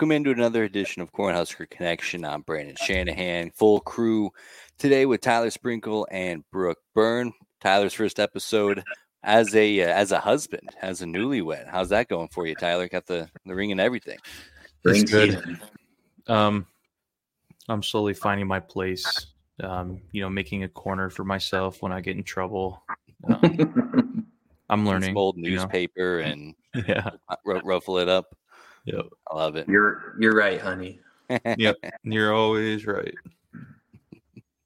welcome into another edition of Cornhusker Connection. I'm Brandon Shanahan, full crew today with Tyler Spinkel and Brooke Byrne. Tyler's first episode as a uh, as a husband, as a newlywed. How's that going for you, Tyler? Got the the ring and everything. It's good. Um, I'm slowly finding my place. Um, you know, making a corner for myself when I get in trouble. Um, I'm learning. Old you know? newspaper and Yeah. ru- ruffle it up. Yep. I love it. You're you're right, honey. Yep. You're always right.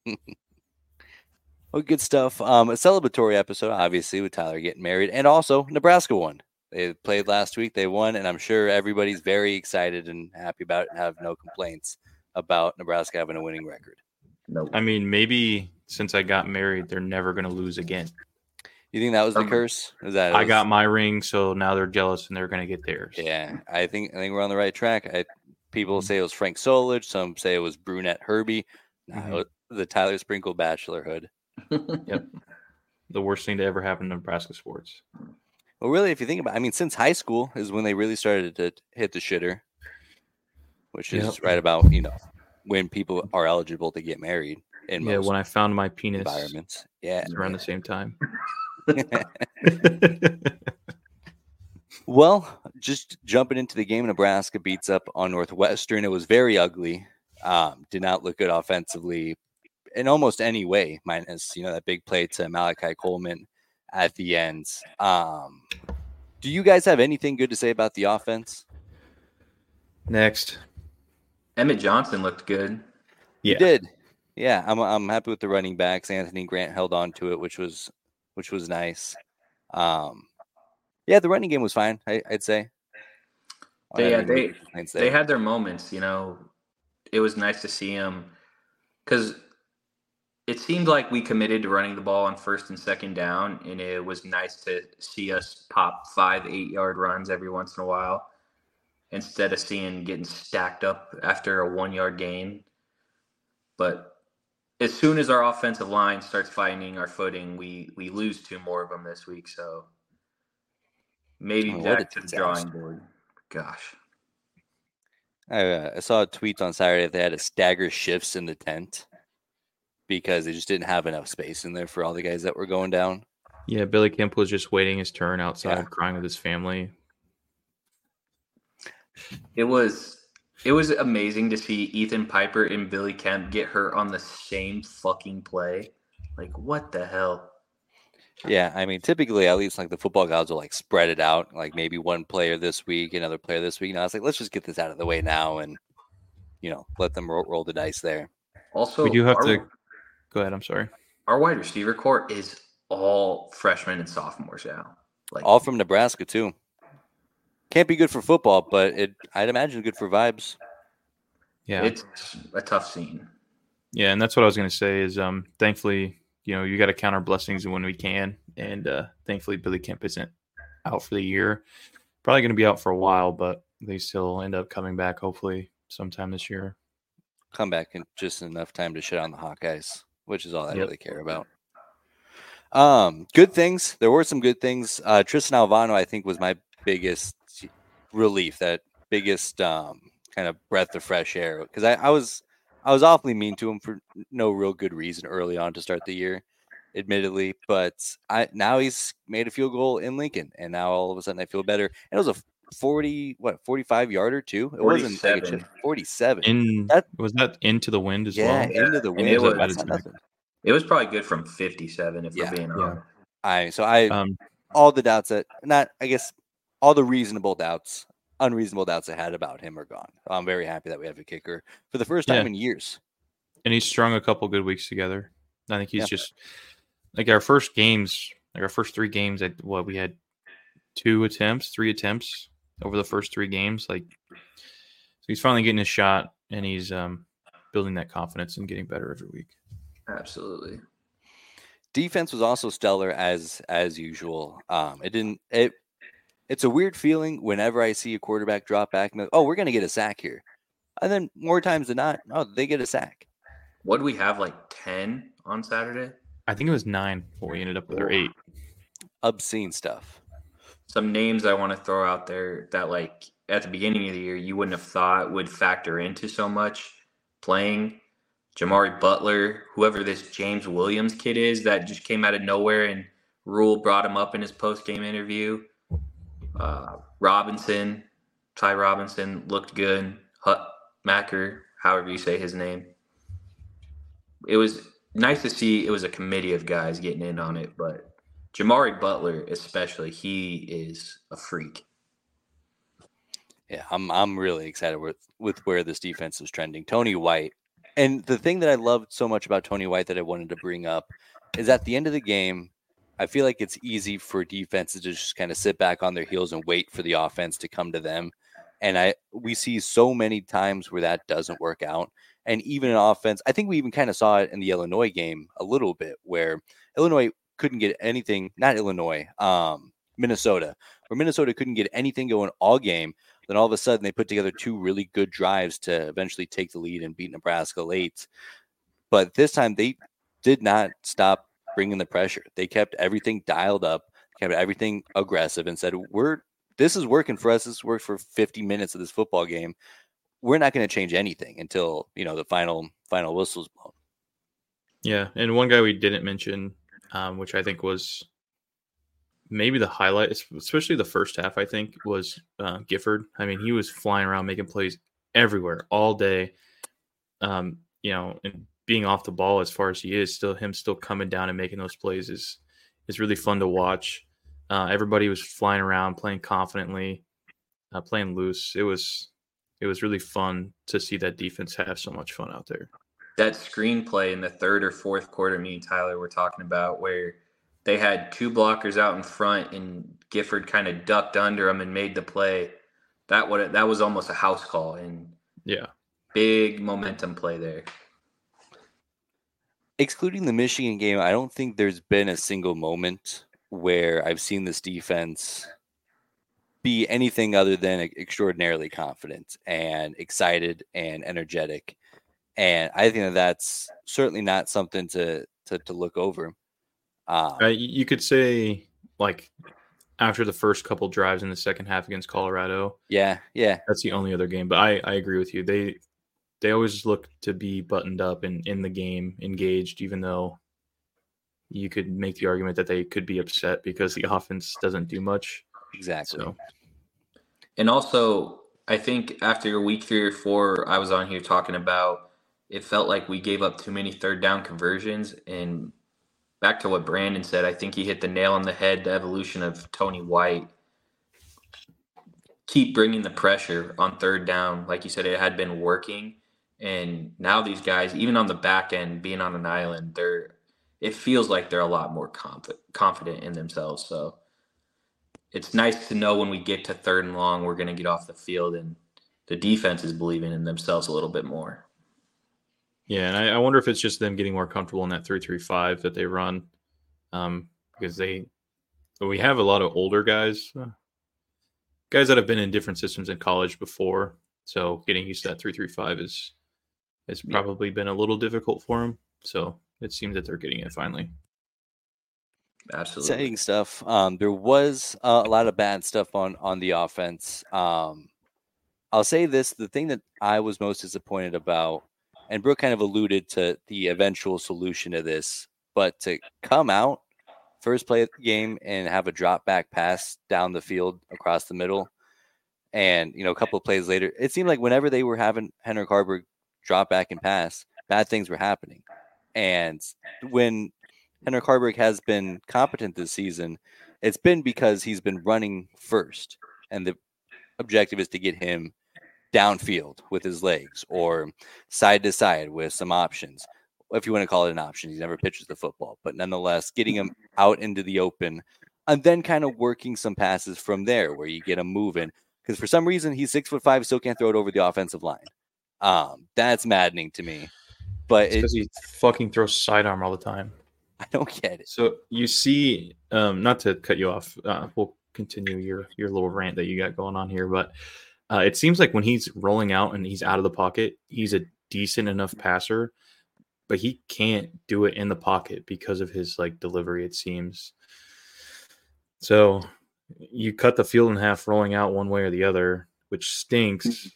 Well, good stuff. Um, a celebratory episode, obviously, with Tyler getting married, and also Nebraska won. They played last week. They won, and I'm sure everybody's very excited and happy about it and have no complaints about Nebraska having a winning record. No. I mean, maybe since I got married, they're never going to lose again. You think that was the curse? Is that it I got my ring, so now they're jealous and they're going to get theirs. Yeah, I think I think we're on the right track. I, people say it was Frank Solich. Some say it was Brunette Herbie. Mhm. it was the Tyler Spinkel Bachelorhood. Yep, the worst thing to ever happen to Nebraska sports. Well, really, if you think about, I mean, since high school is when they really started to hit the shitter, which is Yep. right about you know when people are eligible to get married in Yeah, most when I found my penis environments. Yeah. around the same time. Well, just jumping into the game, Nebraska beats up on Northwestern. It was very ugly. Um, did not look good offensively in almost any way, minus you know that big play to Malachi Coleman at the end. Um, do you guys have anything good to say about the offense? Next. Emmett Johnson looked good. You Yeah. did. Yeah, I'm I'm happy with the running backs. Anthony Grant held on to it, which was which was nice. Um, yeah, the running game was fine. I, I'd say. They- yeah, they- They had their moments, you know. It was nice to see them because it seemed like we committed to running the ball on first and second down, and it was nice to see us pop five, eight yard runs every once in a while instead of seeing getting stacked up after a one yard gain. But as soon as our offensive line starts finding our footing, we we lose two more of them this week. So maybe Oh, back to the disaster. drawing board. Gosh. I, uh, I saw a tweet on Saturday that they had to stagger shifts in the tent because they just didn't have enough space in there for all the guys that were going down. Yeah, Billy Kemp was just waiting his turn outside, Yeah. crying with his family. It was it was amazing to see Ethan Piper and Billy Kemp get hurt on the same fucking play. Like what the hell? Yeah, I mean, typically, at least like the football guys will like spread it out, like maybe one player this week, another player this week. Now it's like let's just get this out of the way now, and you know, let them roll, roll the dice there. Also, We do have our, to- Go ahead. I'm sorry. our wide receiver core is all freshmen and sophomores now. Like All from Nebraska too. Can't be good for football, but it I'd imagine good for vibes. Yeah. it's a tough scene. Yeah, and that's what I was going to say is um thankfully, you know, you got to count our blessings when we can and uh thankfully Billy Kemp isn't out for the year. Probably going to be out for a while, but they still end up coming back hopefully sometime this year. Come back in just enough time to shut on the Hawkeyes, which is all I Yep. really care about. Um, good things. There were some good things. Uh, Tristan Alvano, I think, was my biggest relief. That biggest um, kind of breath of fresh air because I, I was I was awfully mean to him for no real good reason early on to start the year, admittedly. But I now he's made a field goal in Lincoln, and now all of a sudden I feel better. And it was a forty what forty five yarder too. It wasn't like a 47. chip- forty seven. In That- was that into the wind as Yeah, well? into the wind. it was- That's. It was probably good from 57 if Yeah. we're being Yeah. honest. I so I Um all the doubts that not I guess all the reasonable doubts, unreasonable doubts I had about him are gone. I'm very happy that we have a kicker for the first time Yeah. in years. and he's strung a couple good weeks together. I think he's Yeah. just like our first games, like our first three games. At what we had two attempts, three attempts over the first three games. Like, so he's finally getting his shot, and he's um, building that confidence and getting better every week. Absolutely. Defense was also stellar as as usual. Um, it didn't it. It's a weird feeling whenever I see a quarterback drop back. And, oh, we're gonna get a sack here, and then more times than not, oh, they get a sack. What do we have like 10 on Saturday? I think it was nine, but we ended up with our eight. Obscene stuff. Some names I want to throw out there that like at the beginning of the year you wouldn't have thought would factor into so much playing. Jimari Butler, whoever this James Williams kid is that just came out of nowhere and Rhule brought him up in his post game interview. Uh, Robinson, Ty Robinson looked good. Hut Macker, however you say his name. It was nice to see it was a committee of guys getting in on it, but Jimari Butler, especially, he is a freak. Yeah, I'm I'm really excited with with where this defense is trending. Tony White, and the thing that I loved so much about Tony White that I wanted to bring up is at the end of the game, I feel like it's easy for defenses to just kind of sit back on their heels and wait for the offense to come to them. And I we see so many times where that doesn't work out. And even in offense, I think we even kind of saw it in the Illinois game a little bit where Illinois couldn't get anything, not Illinois, um, Minnesota, where Minnesota couldn't get anything going all game. Then all of a sudden they put together two really good drives to eventually take the lead and beat Nebraska late. But this time they did not stop bringing the pressure. They kept everything dialed up, kept everything aggressive, and said, "We're this is working for us. This worked for 50 minutes of this football game. We're not going to change anything until you know the final final whistle's blown." Yeah, and one guy we didn't mention, um, which I think was maybe the highlight, especially the first half, I think was uh, Gifford. I mean, he was flying around making plays everywhere all day. Um, you know, and being off the ball as far as he is, still him still coming down and making those plays is is really fun to watch. Uh, everybody was flying around, playing confidently, uh, playing loose. It was it was really fun to see that defense have so much fun out there. That screenplay in the third or fourth quarter, me and Tyler were talking about, where they had two blockers out in front and Gifford kind of ducked under them and made the play. That would that was almost a house call and yeah, big momentum play there. Excluding the Michigan game, I don't think there's been a single moment where I've seen this defense be anything other than extraordinarily confident and excited and energetic. And I think that that's certainly not something to to, to look over. Um, uh, you could say like after the first couple drives in the second half against Colorado. Yeah, yeah. That's the only other game. But I, I agree with you. They they always look to be buttoned up and in the game, engaged, even though you could make the argument that they could be upset because the offense doesn't do much. Exactly. So. And also, I think after week three or four, I was on here talking about it felt like we gave up too many third down conversions and back to what Brandon said, I think he hit the nail on the head. The evolution of Tony White. Keep bringing the pressure on third down. Like you said, it had been working. And now these guys, even on the back end, being on an island, they're it feels like they're a lot more confident confident in themselves. So it's nice to know when we get to third and long, we're going to get off the field and the defense is believing in themselves a little bit more. Yeah, and I, I, wonder if it's just them getting more comfortable in that three three five that they run, um, because they we have a lot of older guys, uh, guys that have been in different systems in college before. So getting used to that three three five is has probably been a little difficult for them. So it seems that they're getting it finally. Absolutely, exciting stuff. Um, there was uh, a lot of bad stuff on on the offense. Um, I'll say this: the thing that I was most disappointed about and Brooke kind of alluded to the eventual solution to this, but to come out first play of the game and have a drop back pass down the field across the middle, and you know a couple of plays later, it seemed like whenever they were having Heinrich Haarberg drop back and pass, bad things were happening. And when Heinrich Haarberg has been competent this season, it's been because he's been running first, and the objective is to get him downfield with his legs or side to side with some options. If you want to call it an option, he never pitches the football, but nonetheless, getting him out into the open and then kind of working some passes from there where you get him moving. Because for some reason, he's six foot five, still can't throw it over the offensive line. Um, that's maddening to me. But because he fucking throws sidearm all the time. I don't get it. So you see, um, not to cut you off, uh, we'll continue your your little rant that you got going on here, but uh, it seems like when he's rolling out and he's out of the pocket, he's a decent enough passer, but he can't do it in the pocket because of his like delivery. It seems. So you cut the field in half rolling out one way or the other which stinks.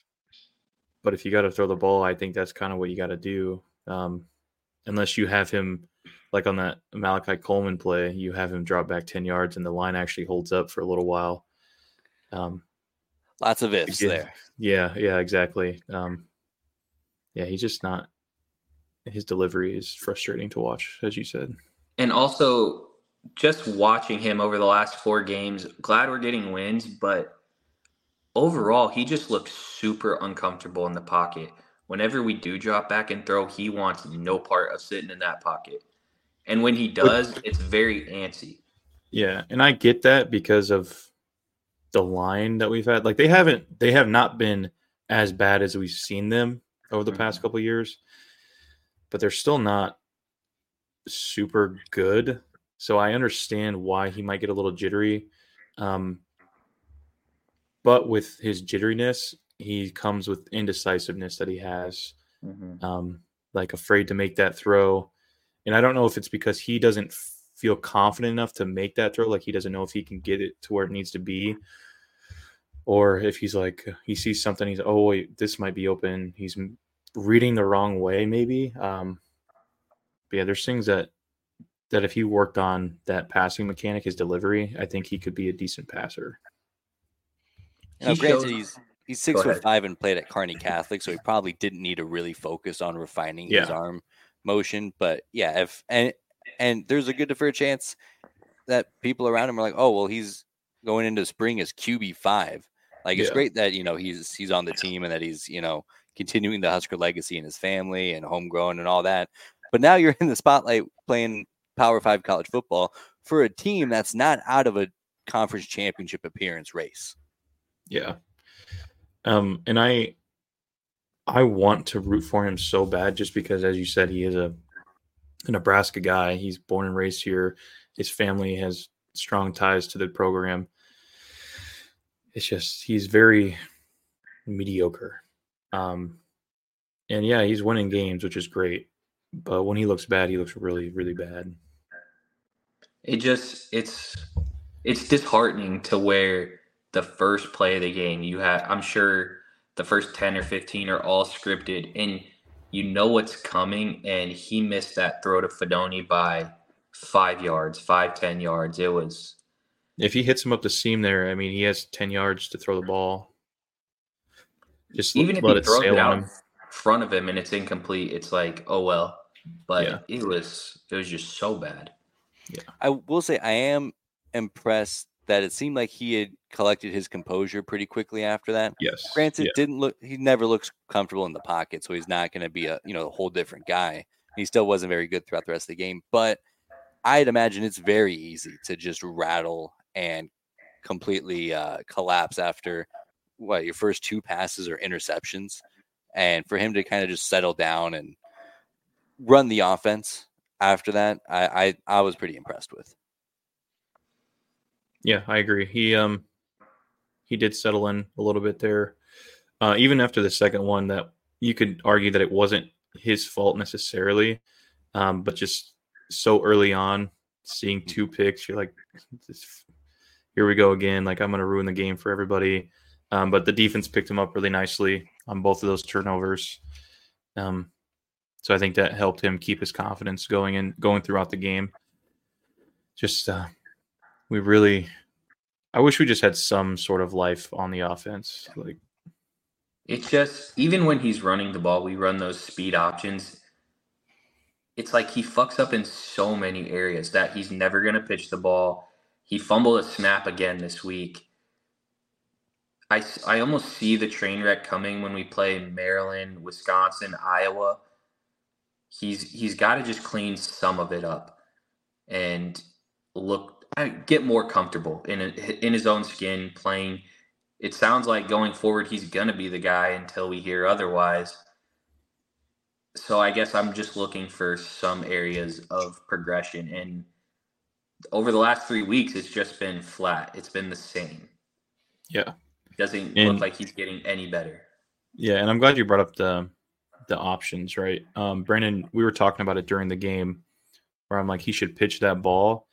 But if you got to throw the ball, I think that's kind of what you got to do. Um, unless you have him like on that Malachi Coleman play, you have him drop back 10 yards and the line actually holds up for a little while. Um, Lots of ifs again, there. Yeah, yeah, exactly. Um, yeah, he's just not. His delivery is frustrating to watch, as you said. And also, just watching him over the last four games, glad we're getting wins, but overall, he just looks super uncomfortable in the pocket. Whenever we do drop back and throw, he wants no part of sitting in that pocket. And when he does, it's very antsy. Yeah, and I get that because of the line that we've had. Like they haven't, they have not been as bad as we've seen them over the past Mhm. couple years, but they're still not super good. So I understand why he might get a little jittery. Um, but with his jitteriness, he comes with indecisiveness that he has, um, like afraid to make that throw. And I don't know if it's because he doesn't feel confident enough to make that throw, like he doesn't know if he can get it to where it needs to be, or if he's like he sees something, he's oh wait, this might be open. He's reading the wrong way, maybe. Um, but yeah, there's things that that if he worked on that passing mechanic, his delivery, I think he could be a decent passer. Now, He granted, shows- he's he's six foot five and played at Kearney Catholic, so he probably didn't need to really focus on refining his arm motion. But yeah, if and and there's a good deferred chance that people around him are like, oh well, he's going into spring as QB five. Like it's Yeah. great that you know he's he's on the team and that he's you know continuing the Husker legacy in his family and homegrown and all that. But now you're in the spotlight playing Power Five college football for a team that's not out of a conference championship appearance race. Yeah. Um, and I I want to root for him so bad just because as you said, he is a, a Nebraska guy. He's born and raised here. His family has strong ties to the program. It's just he's very mediocre. Um and yeah, he's winning games, which is great. But when he looks bad, he looks really, really bad. It just it's it's disheartening to where the first play of the game you have I'm sure the first 10 or 15 are all scripted and you know what's coming and he missed that throw to Fidone by five yards, five, ten yards. It was If he hits him up the seam there, I mean, he has 10 yards to throw the ball. Just even if let he it throws it on out him. in front of him and it's incomplete, it's like, oh well. But Yeah. it was it was just so bad. Yeah. I will say I am impressed that it seemed like he had collected his composure pretty quickly after that. Yes. Granted, yeah. didn't look he never looks comfortable in the pocket, so he's not going to be a you know a whole different guy. He still wasn't very good throughout the rest of the game, but I'd imagine it's very easy to just rattle and completely uh, collapse after what your first two passes or interceptions, and for him to kind of just settle down and run the offense after that, I I, I was pretty impressed with. Yeah, I agree. He um he did settle in a little bit there. Uh, even after the second one, that you could argue that it wasn't his fault necessarily, um, but just so early on, seeing two picks, you're like, here we go again. Like I'm going to ruin the game for everybody. Um, but the defense picked him up really nicely on both of those turnovers. Um, so I think that helped him keep his confidence going and going throughout the game. Just uh, we really I wish we just had some sort of life on the offense. Like It's just even when he's running the ball, we run those speed options. It's like he fucks up in so many areas that he's never going to pitch the ball. He fumbled a snap again this week. I, I almost see the train wreck coming when we play Maryland, Wisconsin, Iowa. He's he's got to just clean some of it up and look I- get more comfortable in a, in his own skin playing it sounds like going forward he's gonna be the guy until we hear otherwise. So I guess I'm just looking for some areas of progression and over the last three weeks it's just been flat. It's been the same. yeah. Doesn't And- look like he's getting any better. Yeah, and I'm glad you brought up the the options, right? Um Brandon, we were talking about it during the game where I'm like he should pitch that ball.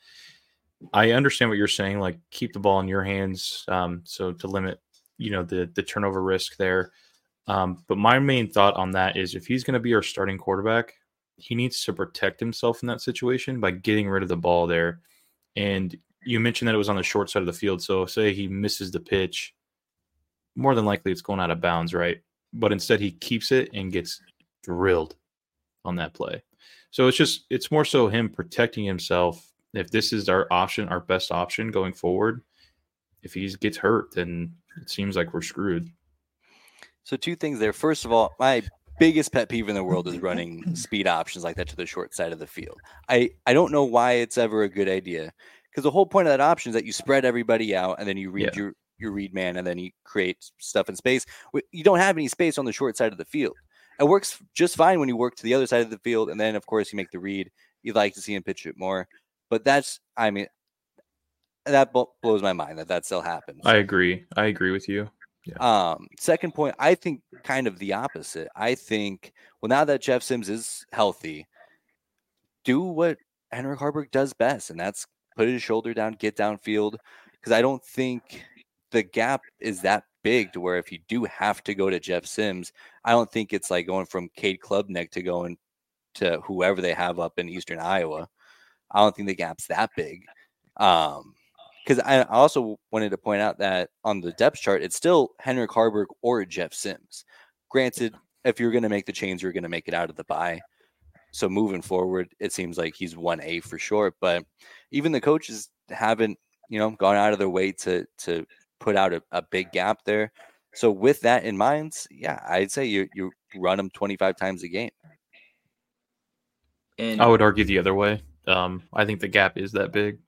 I understand what you're saying, like keep the ball in your hands, um, so to limit you know the the turnover risk there. Um, but my main thought on that is if he's going to be our starting quarterback, he needs to protect himself in that situation by getting rid of the ball there. And you mentioned that it was on the short side of the field. So say he misses the pitch, more than likely it's going out of bounds, right? But instead he keeps it and gets drilled on that play. So it's just it's more so him protecting himself. If this is our option, our best option going forward, if he gets hurt, then it seems like we're screwed. So two things there. First of all, my biggest pet peeve in the world is running speed options like that to the short side of the field. I I don't know why it's ever a good idea because the whole point of that option is that you spread everybody out and then you read yeah. your your read man and then you create stuff in space. You don't have any space on the short side of the field. It works just fine when you work to the other side of the field, and then of course you make the read. You'd like to see him pitch it more, but that's I mean that blows my mind that that still happens. I agree. I agree with you. Yeah. Um, second point, I think kind of the opposite. I think well now that Jeff Sims is healthy, do what Heinrich Haarberg does best, and that's put his shoulder down, get downfield. Because I don't think the gap is that big to where if you do have to go to Jeff Sims, I don't think it's like going from Cade Klubnik to going to whoever they have up in Eastern Iowa. I don't think the gap's that big. Um, because I also wanted to point out that on the depth chart, it's still Heinrich Haarberg or Jeff Sims. Granted, if you're going to make the change, you're going to make it out of the buy. So moving forward, it seems like he's one A for sure. But even the coaches haven't, you know, gone out of their way to to put out a, a big gap there. So with that in mind, yeah, I'd say you you run them 25 times a game. And I would argue the other way. Um, I think the gap is that big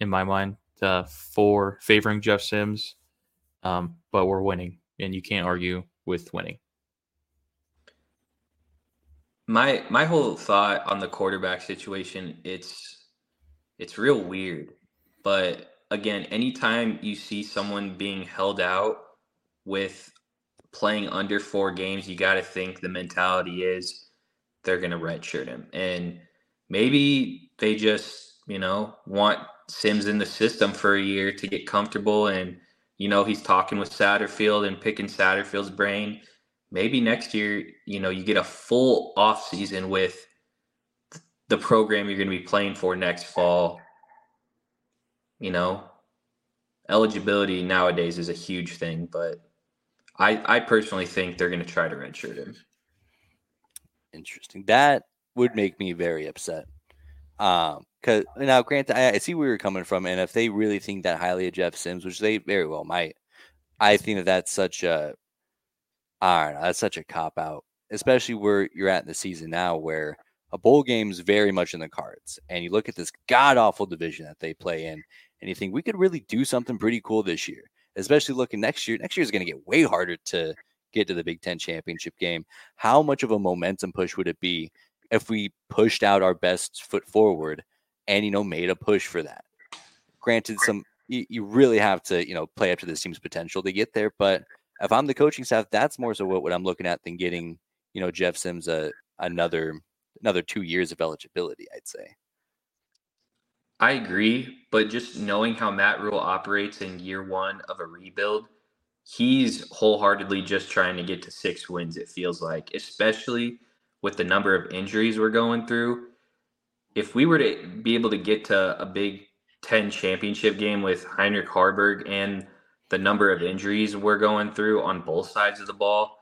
in my mind uh, for favoring Jeff Sims, um, but we're winning, and you can't argue with winning. My my whole thought on the quarterback situation, it's it's real weird, but again, anytime you see someone being held out with playing under four games, you got to think the mentality is they're going to redshirt him. And maybe they just, you know, want Sims in the system for a year to get comfortable. And, you know, he's talking with Satterfield and picking Satterfield's brain. Maybe next year, you know, you get a full off season with the program you're going to be playing for next fall you know, eligibility nowadays is a huge thing, but I I personally think they're going to try to redshirt him. Interesting. That would make me very upset. Um, because now, granted, I, I see where you're coming from, and if they really think that highly of Jeff Sims, which they very well might, I think that that's such a, I don't know, that's such a cop out, especially where you're at in the season now, where a bowl game is very much in the cards, and you look at this god awful division that they play in, and you think we could really do something pretty cool this year, especially looking next year. Next year is going to get way harder to get to the Big Ten championship game. How much of a momentum push would it be if we pushed out our best foot forward and you know made a push for that? Granted, some you, you really have to you know play up to this team's potential to get there, but if I'm the coaching staff, that's more so what, what I'm looking at than getting you know Jeff Sims a another another two years of eligibility. I'd say. I agree, but just knowing how Matt Rhule operates in year one of a rebuild, he's wholeheartedly just trying to get to six wins, it feels like, especially with the number of injuries we're going through. If we were to be able to get to a Big Ten championship game with Heinrich Haarberg and the number of injuries we're going through on both sides of the ball,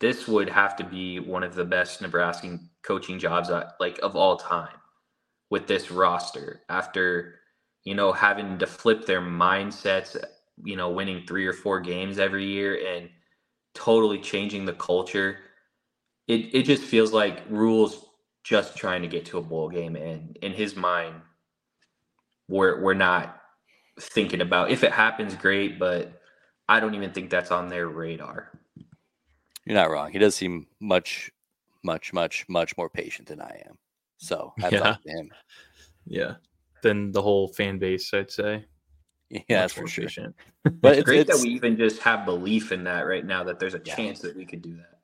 this would have to be one of the best Nebraska coaching jobs uh, like of all time with this roster after you know having to flip their mindsets you know winning three or four games every year and totally changing the culture it it just feels like Rhule's just trying to get to a bowl game and in his mind we're we're not thinking about if it happens great but I don't even think that's on their radar. You're not wrong. He does seem much much much much more patient than I am. So I yeah. to him. Yeah. Than the whole fan base, I'd say. Yeah, that's for sure. But it's, it's great it's, that we even just have belief in that right now that there's a yeah. chance that we could do that.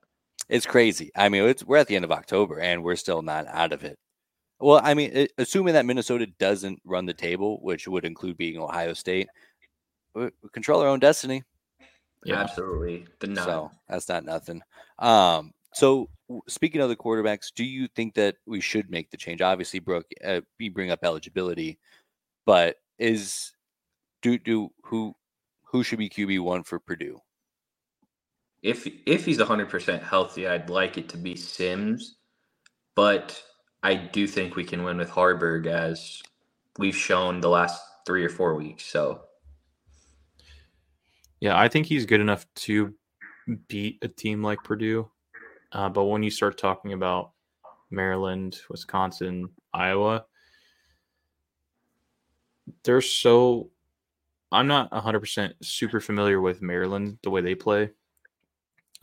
It's crazy. I mean, it's we're at the end of October and we're still not out of it. Well, I mean, it, assuming that Minnesota doesn't run the table, which would include being Ohio State, we control our own destiny. Yeah. Absolutely. The nod. So that's not nothing. Um, so speaking of the quarterbacks, do you think that we should make the change? Obviously, Brooke, uh, you bring up eligibility, but is do do who who should be QB one for Purdue? If if he's hundred percent healthy, I'd like it to be Sims, but I do think we can win with Haarberg as we've shown the last three or four weeks. So yeah, I think he's good enough to beat a team like Purdue. Uh, but when you start talking about Maryland, Wisconsin, Iowa, they're so. I'm not 100% super familiar with Maryland, the way they play.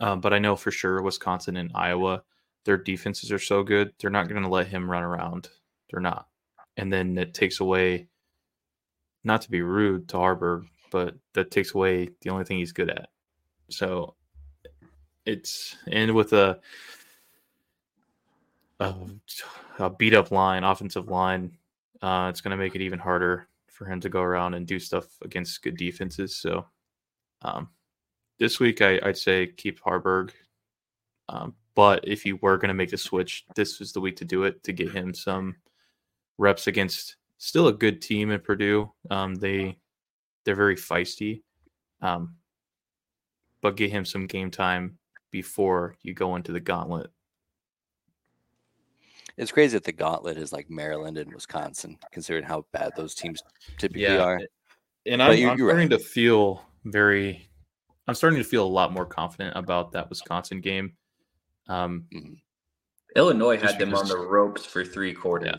Uh, but I know for sure Wisconsin and Iowa, their defenses are so good, they're not going to let him run around. They're not. And then it takes away, not to be rude to Haarberg, but that takes away the only thing he's good at. So it's and with a a, a beat up line, offensive line, uh, it's going to make it even harder for him to go around and do stuff against good defenses. So um, this week, I, would say keep Haarberg. Um, but if you were going to make the switch, this is the week to do it to get him some reps against still a good team in Purdue. Um, they they're very feisty. Um, but get him some game time before you go into the gauntlet. It's crazy that the gauntlet is like Maryland and Wisconsin, considering how bad those teams typically yeah. are. And I'm, you're, I'm you're starting right. to feel very, I'm starting to feel a lot more confident about that Wisconsin game. Um, mm-hmm. Illinois had them on the ropes for three quarters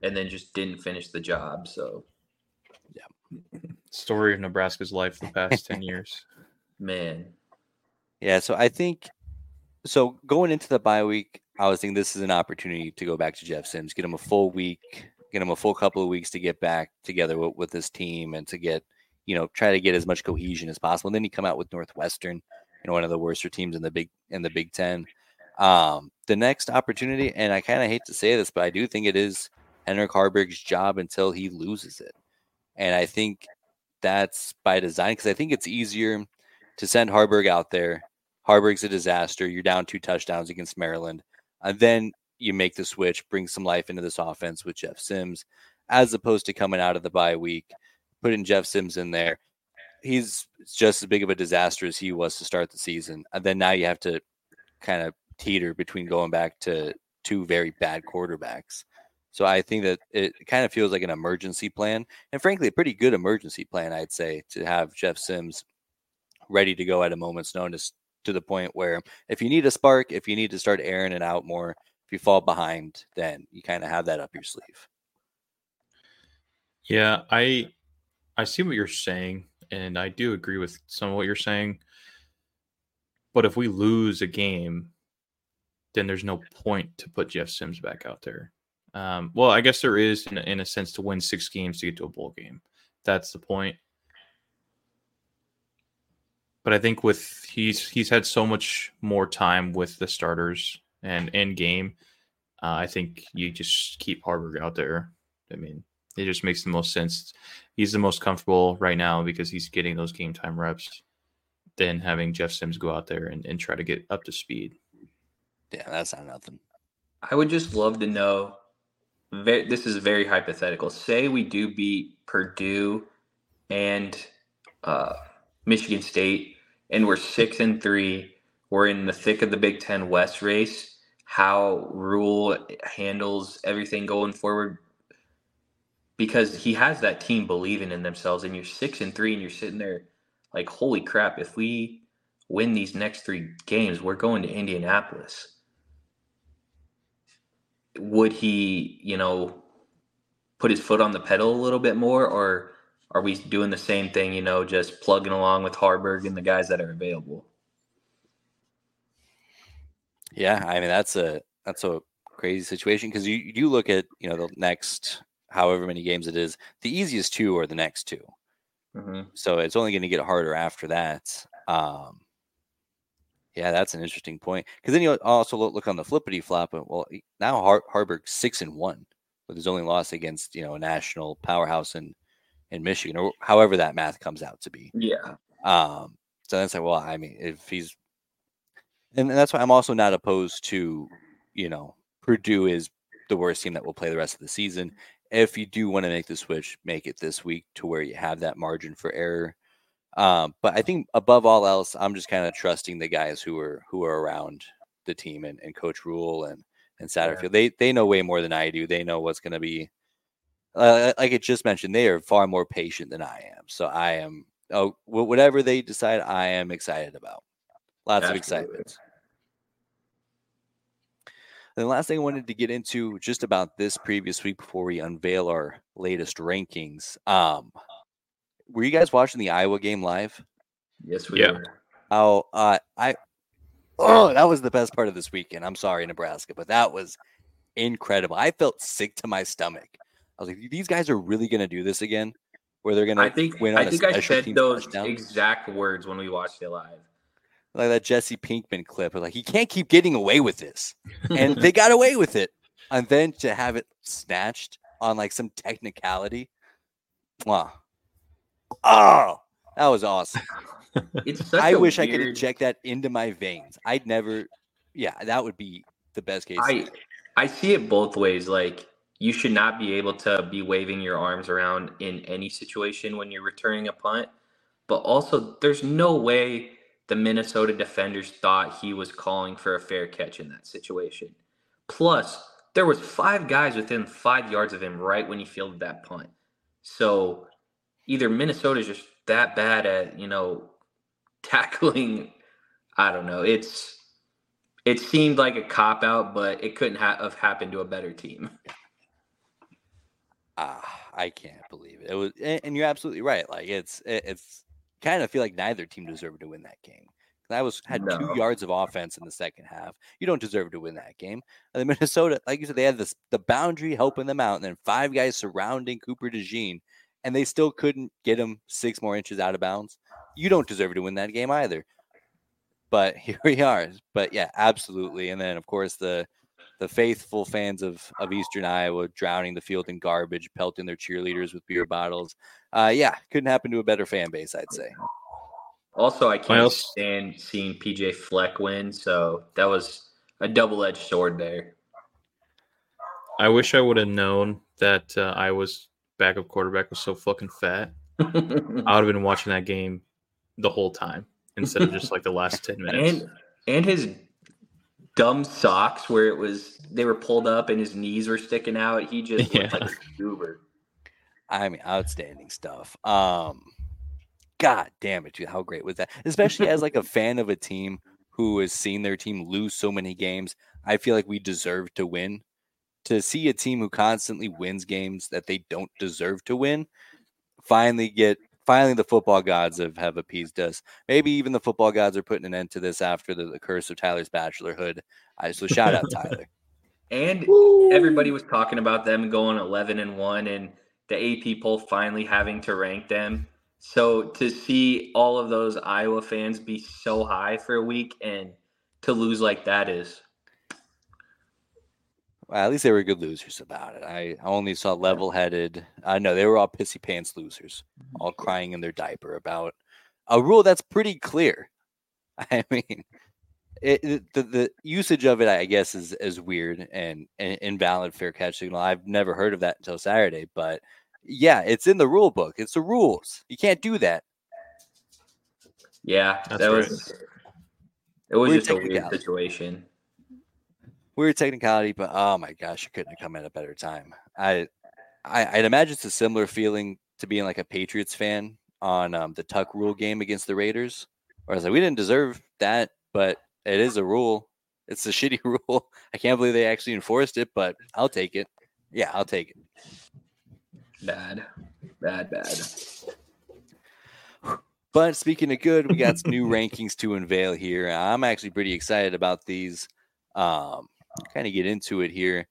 yeah. and then just didn't finish the job. So, yeah. Story of Nebraska's life the past 10 years. Man. Yeah. So I think, so going into the bye week, I was thinking this is an opportunity to go back to Jeff Sims, get him a full week, get him a full couple of weeks to get back together with, with this team and to get, you know, try to get as much cohesion as possible. And then you come out with Northwestern, you know, one of the worst teams in the big in the Big Ten. Um, the next opportunity, and I kind of hate to say this, but I do think it is Heinrich Haarberg's job until he loses it. And I think that's by design because I think it's easier to send Haarberg out there. Haarberg's a disaster. You're down two touchdowns against Maryland. And then you make the switch, bring some life into this offense with Jeff Sims, as opposed to coming out of the bye week, putting Jeff Sims in there. He's just as big of a disaster as he was to start the season. And then now you have to kind of teeter between going back to two very bad quarterbacks. So I think that it kind of feels like an emergency plan, and frankly, a pretty good emergency plan, I'd say, to have Jeff Sims ready to go at a moment's notice to the point where if you need a spark, if you need to start airing it out more, if you fall behind, then you kind of have that up your sleeve. Yeah, I I see what you're saying, and I do agree with some of what you're saying. But if we lose a game, then there's no point to put Jeff Sims back out there. Um, well, I guess there is in, in a sense to win six games to get to a bowl game. That's the point. But I think with he's he's had so much more time with the starters and in game. Uh, I think you just keep Haarberg out there. I mean, it just makes the most sense. He's the most comfortable right now because he's getting those game time reps than having Jeff Sims go out there and, and try to get up to speed. Yeah, that's not nothing. I would just love to know. This is very hypothetical. Say we do beat Purdue and uh, Michigan State, and we're six and three. We're in the thick of the Big Ten West race. How Rhule handles everything going forward, because he has that team believing in themselves, and you're six and three, and you're sitting there like, holy crap! If we win these next three games, we're going to Indianapolis would he, you know, put his foot on the pedal a little bit more, or are we doing the same thing, you know, just plugging along with Haarberg and the guys that are available? Yeah, I mean that's a that's a crazy situation because you you look at you know the next however many games it is, the easiest two are the next 2 mm-hmm. So it's only going to get harder after that. Um, yeah, that's an interesting point. Because then you also look, look on the flippity flop. Well, now Har- six and one with his only loss against you know a national powerhouse in in Michigan, or however that math comes out to be. Yeah. Um. So that's like, well, I mean, if he's, and that's why I'm also not opposed to, you know, Purdue is the worst team that will play the rest of the season. If you do want to make the switch, make it this week to where you have that margin for error. Um, but I think above all else, I'm just kind of trusting the guys who are who are around the team and, and Coach Rhule and and Satterfield. Yeah. They they know way more than I do. They know what's going to be. Uh, like I just mentioned, they are far more patient than I am. So I am oh, whatever they decide, I am excited about. Lots Absolutely. of excitement. And the last thing I wanted to get into just about this previous week before we unveil our latest rankings. Um, were you guys watching the Iowa game live? Yes, we yeah. were. Oh, uh, I oh, that was the best part of this weekend. I'm sorry, Nebraska, but that was incredible. I felt sick to my stomach. I was like, these guys are really going to do this again where they're gonna I think win I think I said those touchdown. exact words when we watched it live. Like that Jesse Pinkman clip, like he can't keep getting away with this, and they got away with it, and then to have it snatched on like some technicality, wow, oh, that was awesome. It's I wish weird... I could inject that into my veins. I'd never, yeah, that would be the best case. I I see it both ways. Like you should not be able to be waving your arms around in any situation when you're returning a punt. But also, there's no way the Minnesota defenders thought he was calling for a fair catch in that situation. Plus, there was five guys within five yards of him right when he fielded that punt. So either Minnesota's just that bad at you know tackling. I don't know. It's it seemed like a cop out, but it couldn't ha- have happened to a better team. ah, I can't believe it. It was, and you're absolutely right. Like it's, it's kind of feel like neither team deserved to win that game. I was had no. two yards of offense in the second half. You don't deserve to win that game. And then Minnesota, like you said, they had this the boundary helping them out, and then five guys surrounding Cooper DeJean, and they still couldn't get him six more inches out of bounds. You don't deserve to win that game either. But here we are. But yeah, absolutely. And then of course the the faithful fans of of Eastern Iowa drowning the field in garbage, pelting their cheerleaders with beer bottles. Uh, yeah, couldn't happen to a better fan base, I'd say. Also, I can't stand seeing PJ Fleck win, so that was a double edged sword there. I wish I would have known that uh, Iowa's backup quarterback was so fucking fat. I would have been watching that game the whole time instead of just like the last ten minutes. And and his dumb socks where it was they were pulled up and his knees were sticking out. He just yeah. looked like a goober. I mean, outstanding stuff. Um, God damn it, dude, how great was that? Especially as like a fan of a team who has seen their team lose so many games. I feel like we deserve to win. To see a team who constantly wins games that they don't deserve to win, finally get finally the football gods have, have appeased us. Maybe even the football gods are putting an end to this after the, the curse of Tyler's bachelorhood. I so shout out Tyler. and Woo! everybody was talking about them going 11 and 1 and the AP poll finally having to rank them. So to see all of those Iowa fans be so high for a week and to lose like that is well, at least they were good losers about it. I only saw level headed. I uh, know they were all pissy pants losers, all crying in their diaper about a rule that's pretty clear. I mean, it, it, the the usage of it, I guess, is is weird and, and invalid fair catch signal. I've never heard of that until Saturday, but yeah, it's in the rule book. It's the rules. You can't do that. Yeah, that's that right. was. It was weird just a weird situation weird technicality, but oh my gosh, it couldn't have come at a better time. I, I would imagine it's a similar feeling to being like a Patriots fan on um, the Tuck rule game against the Raiders. Where I was like, we didn't deserve that, but it is a rule. It's a shitty rule. I can't believe they actually enforced it, but I'll take it. Yeah, I'll take it. Bad, bad, bad. But speaking of good, we got some new rankings to unveil here. I'm actually pretty excited about these. Um, kind of get into it here.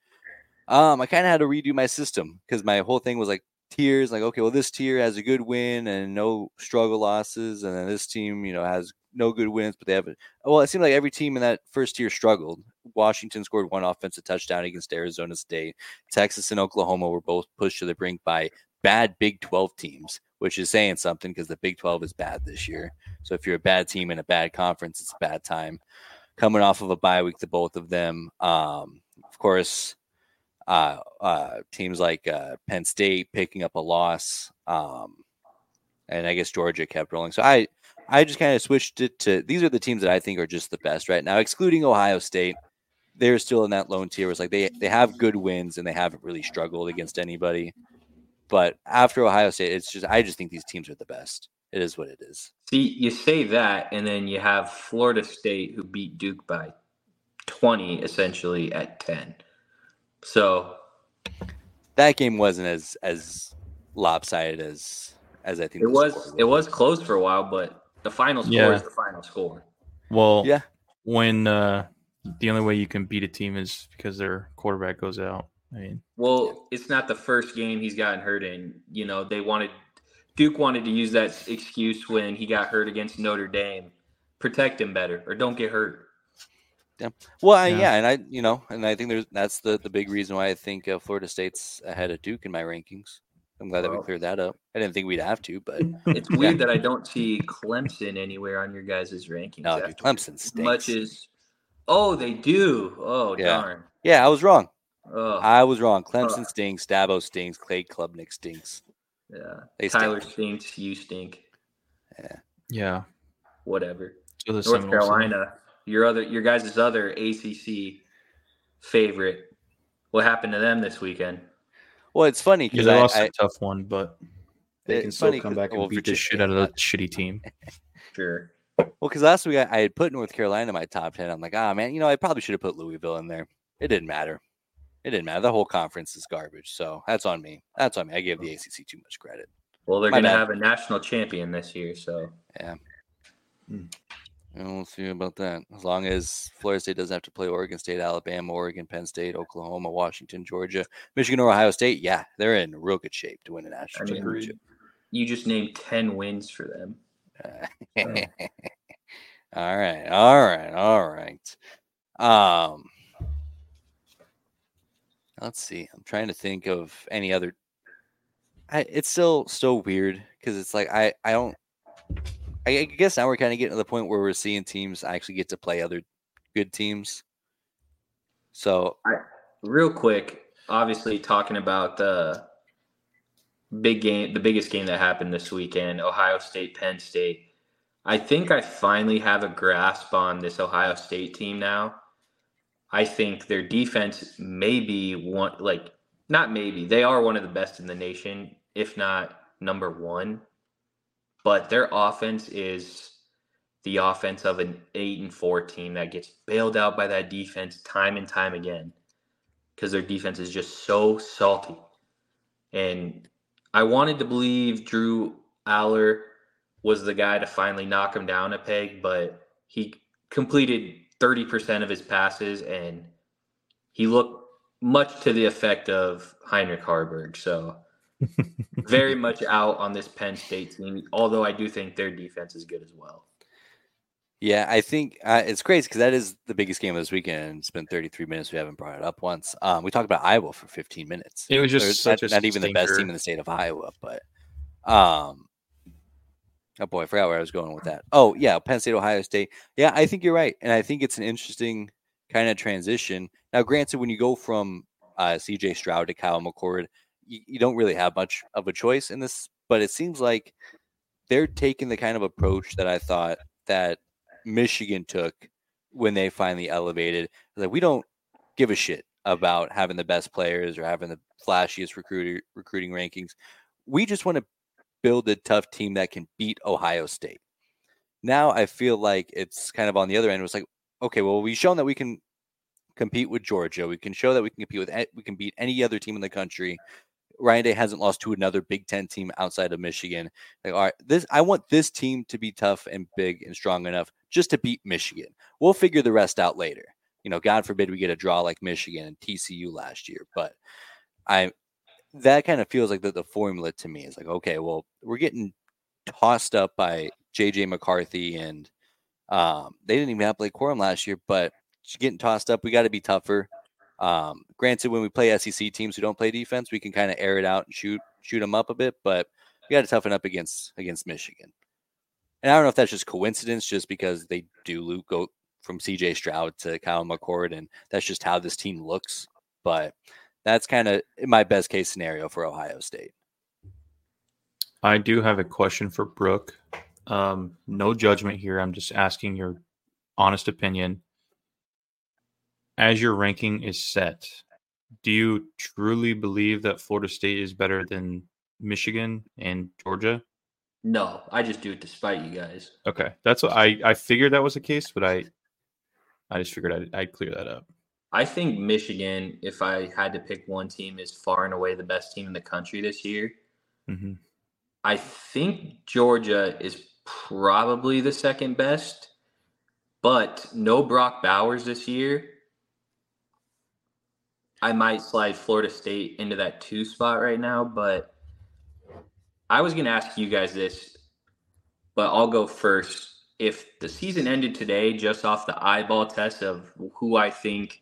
Um, I kind of had to redo my system because my whole thing was like tiers. Like, okay, well, this tier has a good win and no struggle losses, and then this team, you know, has no good wins, but they have. Well, it seemed like every team in that first tier struggled. Washington scored one offensive touchdown against Arizona State. Texas and Oklahoma were both pushed to the brink by bad Big 12 teams, which is saying something because the Big 12 is bad this year. So if you're a bad team in a bad conference, it's a bad time. Coming off of a bye week, to both of them. Um, of course, uh, uh, teams like uh, Penn State picking up a loss, um, and I guess Georgia kept rolling. So I, I just kind of switched it to these are the teams that I think are just the best right now, excluding Ohio State. They're still in that lone tier. It's like they they have good wins and they haven't really struggled against anybody. But after Ohio State, it's just I just think these teams are the best. It is what it is. See, you say that, and then you have Florida State who beat Duke by 20 essentially at 10. So that game wasn't as as lopsided as as I think it was. It was close for a while, but the final score yeah. is the final score. Well, yeah. When uh, the only way you can beat a team is because their quarterback goes out. I mean, well, it's not the first game he's gotten hurt in. You know, they wanted Duke wanted to use that excuse when he got hurt against Notre Dame. Protect him better, or don't get hurt. Yeah. Well, I, yeah. yeah. and I, you know, and I think there's that's the the big reason why I think uh, Florida State's ahead of Duke in my rankings. I'm glad well, that we cleared that up. I didn't think we'd have to, but it's weird that I don't see Clemson anywhere on your guys' rankings. No, dude, Clemson stinks. Much as, oh, they do. Oh, yeah. darn. Yeah, I was wrong. Oh. I was wrong. Clemson oh. stinks. Dabo stinks. Cade Klubnik stinks. Yeah. They Tyler stink. stinks. You stink. Yeah. Yeah. Whatever. So North Carolina, your other, your guys' other ACC favorite. What happened to them this weekend? Well, it's funny because yeah, they lost I, a tough one, but they can still come back and well, beat the shit out of that shitty team. Sure. Well, because last week I, I, had put North Carolina in my top ten. I'm like, ah, oh, man, you know, I probably should have put Louisville in there. It didn't matter. It didn't matter. The whole conference is garbage. So that's on me. That's on me. I gave the ACC too much credit. Well, they're going to have a national champion this year. So yeah. Hmm. we'll see about that. As long as Florida State doesn't have to play Oregon State, Alabama, Oregon, Penn State, Oklahoma, Washington, Georgia, Michigan, or Ohio State, yeah, they're in real good shape to win a national I mean, championship. You just named 10 wins for them. all right. All right. All right. Um, Let's see. I'm trying to think of any other. I, it's still so weird because it's like I I don't. I guess now we're kind of getting to the point where we're seeing teams actually get to play other good teams. So, I, real quick, obviously talking about the big game, the biggest game that happened this weekend, Ohio State, Penn State. I think I finally have a grasp on this Ohio State team now. I think their defense may be one, like, not maybe, they are one of the best in the nation, if not number one. But their offense is the offense of an 8 and 4 team that gets bailed out by that defense time and time again because their defense is just so salty. And I wanted to believe Drew Allar was the guy to finally knock him down a peg, but he completed 30% of his passes, and he looked much to the effect of Heinrich Haarberg. So, very much out on this Penn State team, although I do think their defense is good as well. Yeah, I think uh, it's crazy because that is the biggest game of this weekend. It's been 33 minutes. We haven't brought it up once. Um, we talked about Iowa for 15 minutes. It was just not, not even the best team in the state of Iowa, but um, Oh boy, I forgot where I was going with that. Oh yeah, Penn State, Ohio State. Yeah, I think you're right, and I think it's an interesting kind of transition. Now, granted, when you go from uh, C.J. Stroud to Kyle McCord, you, you don't really have much of a choice in this. But it seems like they're taking the kind of approach that I thought that Michigan took when they finally elevated. Like we don't give a shit about having the best players or having the flashiest recruiter recruiting rankings. We just want to build a tough team that can beat Ohio State. Now I feel like it's kind of on the other end. It was like, okay, well, we've shown that we can compete with Georgia. We can show that we can compete with we can beat any other team in the country. Ryan Day hasn't lost to another Big Ten team outside of Michigan. Like, all right, this I want this team to be tough and big and strong enough just to beat Michigan. We'll figure the rest out later. You know, God forbid we get a draw like Michigan and TCU last year. But I that kind of feels like the, the formula to me is like, okay, well, we're getting tossed up by JJ McCarthy and um, they didn't even have Blake Corum last year, but getting tossed up. We got to be tougher. Um, granted, when we play SEC teams who don't play defense, we can kind of air it out and shoot shoot them up a bit. But we got to toughen up against against Michigan. And I don't know if that's just coincidence, just because they do go from CJ Stroud to Kyle McCord, and that's just how this team looks. But that's kind of my best case scenario for Ohio State. I do have a question for Brooke. Um, no judgment here. I'm just asking your honest opinion. As your ranking is set, do you truly believe that Florida State is better than Michigan and Georgia? No, I just do it to spite you guys. Okay, that's what I I figured that was the case, but I I just figured I'd, I'd clear that up. I think Michigan, if I had to pick one team, is far and away the best team in the country this year. Mm-hmm. I think Georgia is probably the second best, but no Brock Bowers this year. I might slide Florida State into that two spot right now, but I was going to ask you guys this, but I'll go first. If the season ended today just off the eyeball test of who I think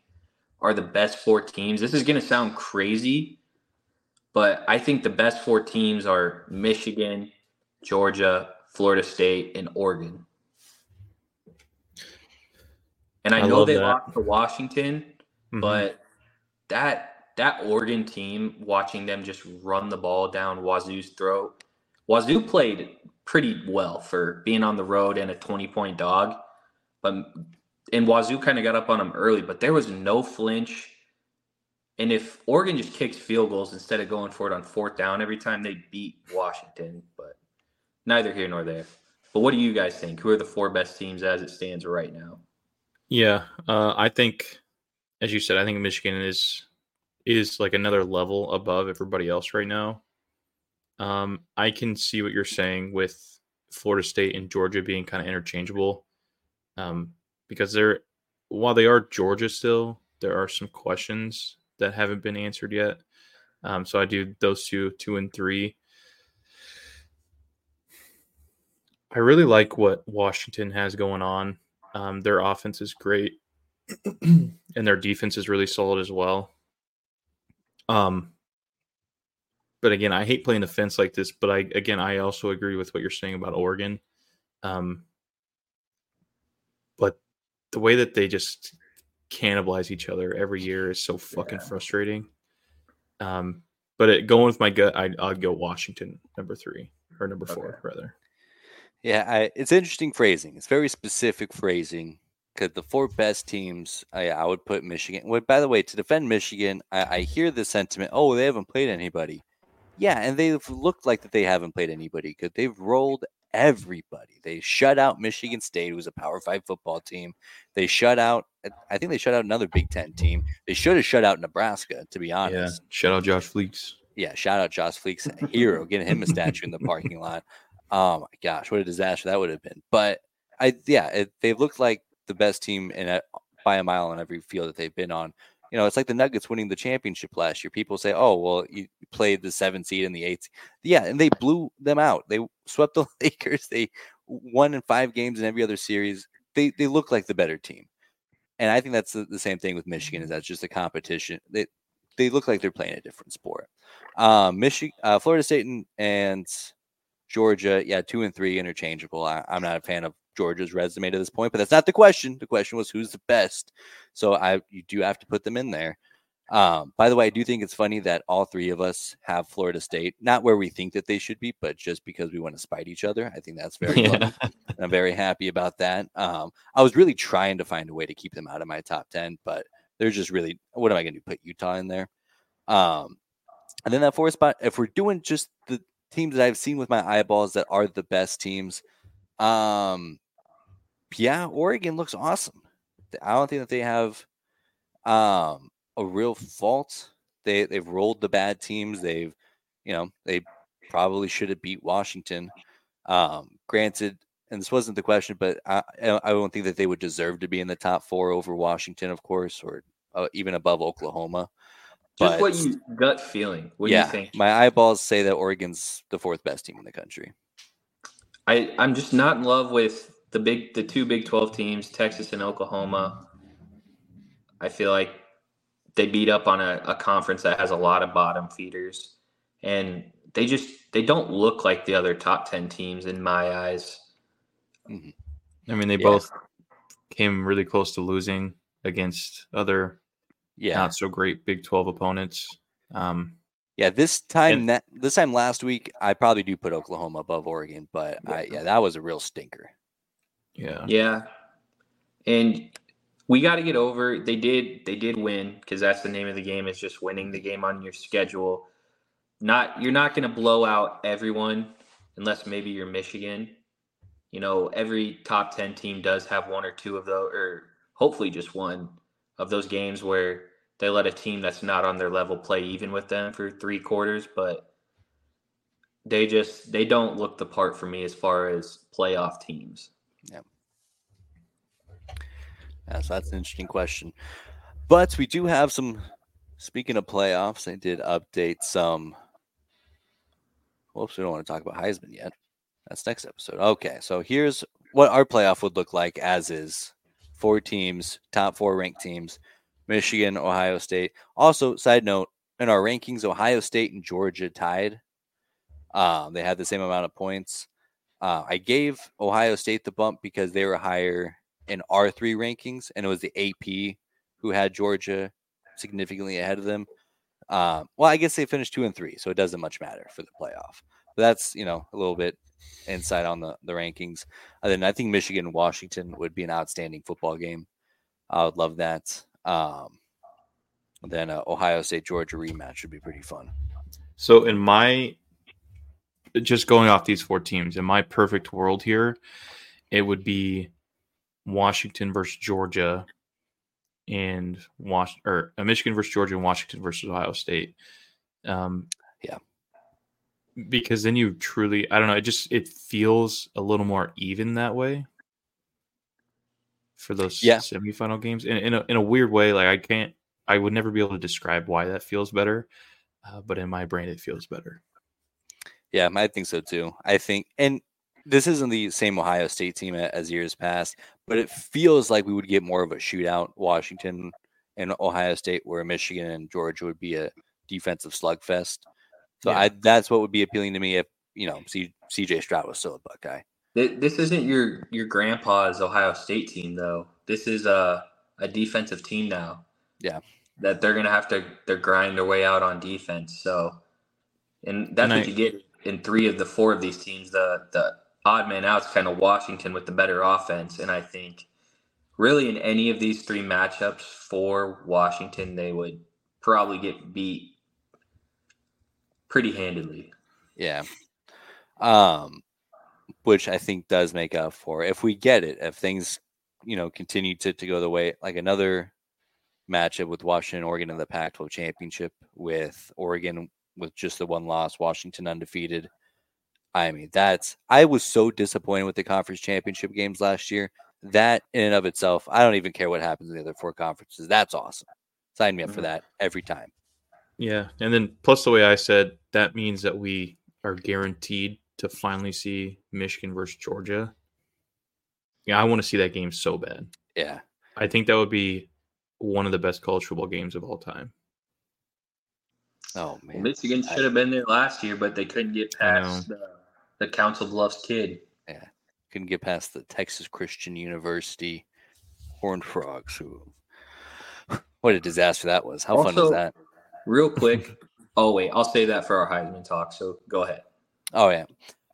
are the best four teams, this is going to sound crazy, but I think the best four teams are Michigan, Georgia, Florida State, and Oregon. And I, I know they that. lost to Washington, mm-hmm. but that that Oregon team, watching them just run the ball down Wazzu's throat. Wazoo played pretty well for being on the road and a 20 point dog. But and Wazzu kind of got up on them early, but there was no flinch. And if Oregon just kicks field goals instead of going for it on fourth down every time, they beat Washington. But neither here nor there. But what do you guys think? Who are the four best teams as it stands right now? Yeah, uh, I think, as you said, I think Michigan is is like another level above everybody else right now. Um, I can see what you're saying with Florida State and Georgia being kind of interchangeable, um, because they're while they are Georgia still, there are some questions that haven't been answered yet. Um, so I do those two, two and three. I really like what Washington has going on. Um, their offense is great, and their defense is really solid as well. Um, but again, I hate playing the fence like this. But I again, I also agree with what you're saying about Oregon. Um, the way that they just cannibalize each other every year is so fucking yeah. frustrating. Um, but it, going with my gut, I, I'd go Washington number three or number four okay. rather. Yeah, I, it's interesting phrasing. It's very specific phrasing because the four best teams, I, I would put Michigan. Well, by the way, to defend Michigan, I, I hear the sentiment, oh, they haven't played anybody. Yeah, and they've looked like that they haven't played anybody because they've rolled everybody. They shut out Michigan State, who's a Power Five football team. They shut out, uh, I think they shut out another Big Ten team. They should have shut out Nebraska, to be honest. Yeah, shout out Josh Fleeks. Yeah, shout out Josh Fleeks, hero, getting him a statue in the parking lot. Oh my gosh, what a disaster that would have been. But I, yeah, it, they've looked like the best team in a, by a mile on every field that they've been on. You know, it's like the Nuggets winning the championship last year. People say, "Oh, well, you played the seven seed and the eight." Yeah, and they blew them out. They swept the Lakers. They won in five games in every other series. They they look like the better team, and I think that's the, the same thing with Michigan. Is that's just a competition. They they look like they're playing a different sport. Um, Michigan, uh, Florida State, and, and Georgia, yeah, two and three interchangeable. I, I'm not a fan of Georgia's resume to this point, but that's not the question. The question was who's the best. So I you do have to put them in there. Um, by the way, I do think it's funny that all three of us have Florida State, not where we think that they should be, but just because we want to spite each other. I think that's very yeah. I'm very happy about that. Um, I was really trying to find a way to keep them out of my top 10, but they're just really what am I going to do? put Utah in there? Um, and then that fourth spot, if we're doing just the teams that I've seen with my eyeballs that are the best teams, um, yeah, Oregon looks awesome. I don't think that they have um, a real fault. They they've rolled the bad teams. They've, you know, they probably should have beat Washington. Um, granted, and this wasn't the question, but I I don't think that they would deserve to be in the top four over Washington, of course, or uh, even above Oklahoma. Just but, what you gut feeling. What yeah, you think? My eyeballs say that Oregon's the fourth best team in the country. I I'm just not in love with the big the two Big 12 teams, Texas and Oklahoma. I feel like they beat up on a, a conference that has a lot of bottom feeders. And they just they don't look like the other top 10 teams in my eyes. I mean, they Yeah. both came really close to losing against other Yeah, not so great Big 12 opponents. Um, yeah. This time, And- that this time last week, I probably do put Oklahoma above Oregon, but I, yeah, that was a real stinker. Yeah. Yeah. And we got to get over they did they did win cuz that's the name of the game is just winning the game on your schedule. Not you're not going to blow out everyone unless maybe you're Michigan. You know, every top 10 team does have one or two of those or hopefully just one of those games where they let a team that's not on their level play even with them for 3 quarters, but they just they don't look the part for me as far as playoff teams. Yeah, yeah. so that's an interesting question. But we do have some. Speaking of playoffs, they did update some. Whoops, we don't want to talk about Heisman yet. That's next episode. Okay, so here's what our playoff would look like as is. Four teams, top four ranked teams, Michigan, Ohio State. Also, side note, in our rankings, Ohio State and Georgia tied. Um, they had the same amount of points. Uh, I gave Ohio State the bump because they were higher in our three rankings, and it was the AP who had Georgia significantly ahead of them. Um, well, I guess they finished two and three, so it doesn't much matter for the playoff. But that's you know a little bit insight on the the rankings. And then I think Michigan Washington would be an outstanding football game. I would love that. Um, then uh, Ohio State Georgia rematch would be pretty fun. So in my just going off these four teams, in my perfect world here, it would be Washington versus Georgia and Wash or uh, Michigan versus Georgia and Washington versus Ohio State. Um, Yeah. because then you truly, I don't know, it just it feels a little more even that way for those Yeah. semifinal games. In in a, in a weird way, like I can't, I would never be able to describe why that feels better, uh, but in my brain, it feels better. Yeah, I think so too. I think, and this isn't the same Ohio State team as years past, but it feels like we would get more of a shootout. Washington and Ohio State, where Michigan and Georgia would be a defensive slugfest. So Yeah. I that's what would be appealing to me if you know C, CJ Stroud was still a Buckeye. This isn't your your grandpa's Ohio State team though. This is a a defensive team now. Yeah. That they're gonna have to they're grind their way out on defense. So, and that's And what I- you get in three of the four of these teams. The the odd man out's kind of Washington with the better offense, and I think really in any of these three matchups for Washington, they would probably get beat pretty handedly. Yeah. Um, which I think does make up for if we get it, if things, you know, continue to, to go the way like another matchup with Washington, Oregon in the Pac 12 championship with Oregon with just the one loss, Washington undefeated. I mean, that's I was so disappointed with the conference championship games last year. That in and of itself, I don't even care what happens in the other four conferences. That's awesome. Sign me up for Mhm. that every time. Yeah, and then plus the way I said that means that we are guaranteed to finally see Michigan versus Georgia. Yeah, I want to see that game so bad. Yeah. I think that would be one of the best college football games of all time. Oh man. Michigan should have been there last year, but they couldn't get past the, the Council Bluffs kid. Yeah, couldn't get past the Texas Christian University Horned Frogs. Who, what a disaster that was! How fun was that? Real quick. oh wait, I'll say that for our Heisman talk. So go ahead. Oh yeah,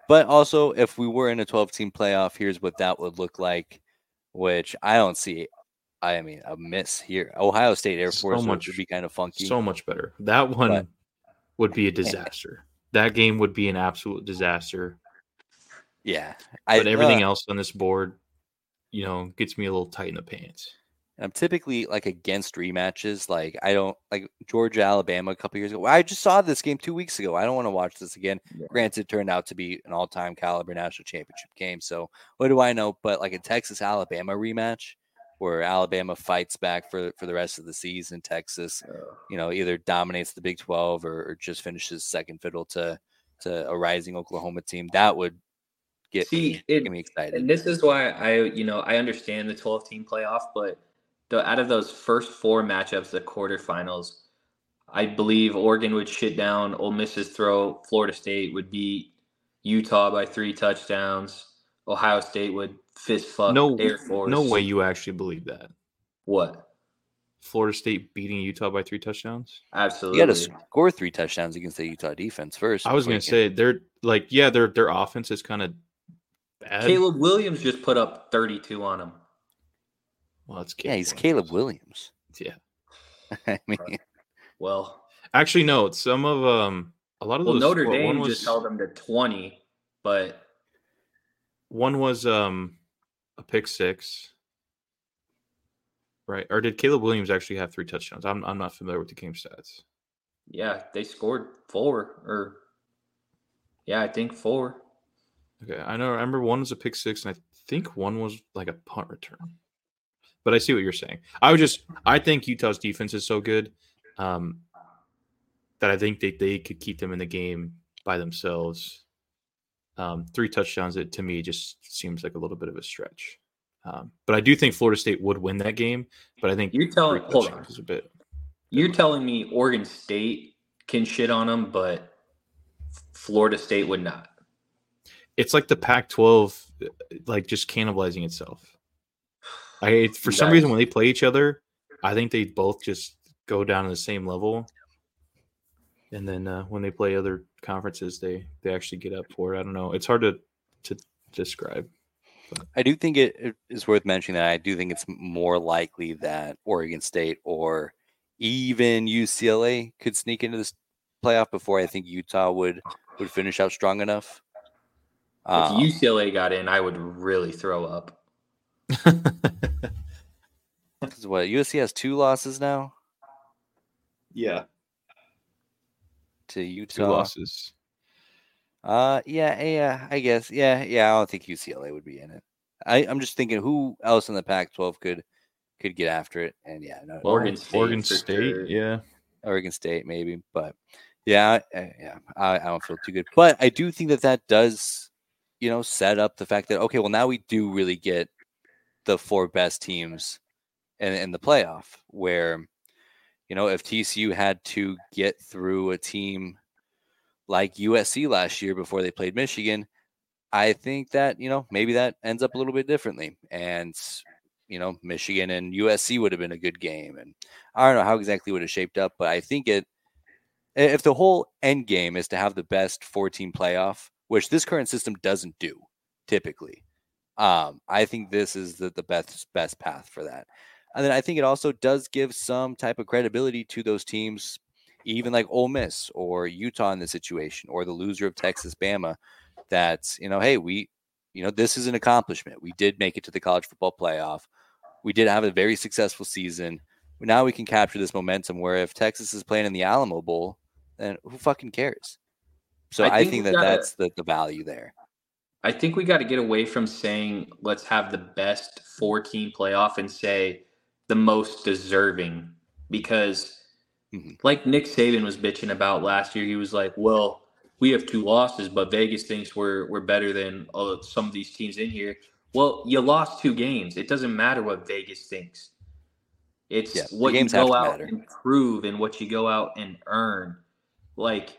but also if we were in a 12-team playoff, here's what that would look like. Which I don't see. I mean, a miss here. Ohio State Air Force would- much- would be kind of funky. So much better. That one But- would be a disaster. that game would be an absolute disaster. yeah, But everything uh, else on this board, you know, gets me a little tight in the pants. I'm typically like against rematches. Like I don't like Georgia Alabama a couple years ago. I just saw this game two weeks ago. I don't want to watch this again. Yeah. Granted, it turned out to be an all-time caliber national championship game. So what do I know? But like a Texas Alabama rematch, where Alabama fights back for for the rest of the season, Texas, you know, either dominates the Big Twelve or, or just finishes second fiddle to to a rising Oklahoma team. That would get See, me, it- get me excited. And this is why I, you know, I understand the 12 team playoff, but the, out of those first four matchups, the quarterfinals, I believe Oregon would shit down Ole Miss's throat. Florida State would beat Utah by three touchdowns. Ohio State would fist fuck No, Air Force. no way you actually believe that. What? Florida State beating Utah by three touchdowns. Absolutely. You got to score three touchdowns against the Utah defense first. I was gonna say they're like, yeah, their their offense is kind of bad. Caleb Williams just put up 32 on him. well, it's yeah, he's Caleb Williams. Yeah, I mean, Well, actually, no. Some of um, a lot of well, those. Notre well, Dame one was just held them to 20, but one was um a pick six. Right, or did Caleb Williams actually have three touchdowns? I'm I'm not familiar with the game stats. yeah, they scored four or yeah, I think four. Okay, I know. I remember one was a pick six, and I think one was like a punt return. But I see what you're saying. I would just, I think Utah's defense is so good um, that I think they, they could keep them in the game by themselves. Um, three touchdowns, it to me just seems like a little bit of a stretch. Um, but I do think Florida State would win that game. But I think You're telling hold on. is a bit. You're telling me Oregon State can shit on them, but Florida State would not. It's like the Pac-12, like just cannibalizing itself. I for some reason when they play each other, I think they both just go down to the same level. And then uh, when they play other conferences, they they actually get up for it. I don't know. It's hard to to describe. I do think it, it is worth mentioning that I do think it's more likely that Oregon State or even UCLA could sneak into this playoff before I think Utah would would finish out strong enough. Um, if UCLA got in, I would really throw up. what USC has two losses now yeah, to Utah. two losses. Uh, yeah, yeah, I guess, yeah, yeah. I don't think UCLA would be in it. I, I'm just thinking who else in the Pac-12 could could get after it, and yeah, no, Oregon State. Oregon State, sure. yeah. Oregon State, maybe, but yeah, I- yeah, I, I don't feel too good. But I do think that that does, you know, set up the fact that okay, well, now we do really get the four best teams in, in the playoff. Where, you know, if TCU had to get through a team like USC last year before they played Michigan, I think that you know maybe that ends up a little bit differently, and you know, Michigan and USC would have been a good game, and I don't know how exactly it would have shaped up, but I think it. If the whole end game is to have the best four-team playoff, which this current system doesn't do typically, um, I think this is the, the best best path for that. And then I think it also does give some type of credibility to those teams, even like Ole Miss or Utah in this situation, or the loser of Texas Bama, that you know, hey, we, you know, this is an accomplishment. We did make it to the college football playoff. We did have a very successful season. Now we can capture this momentum where if Texas is playing in the Alamo Bowl, then who fucking cares? So I I think think, that gotta- that's the, the value there. I think we got to get away from saying let's have the best four team playoff and say the most deserving because Mhm. like Nick Saban was bitching about last year, he was like, "Well, we have two losses, but Vegas thinks we're we're better than uh, some of these teams in here." Well, you lost two games. It doesn't matter what Vegas thinks. It's Yeah, what you go out matter. and prove and what you go out and earn. Like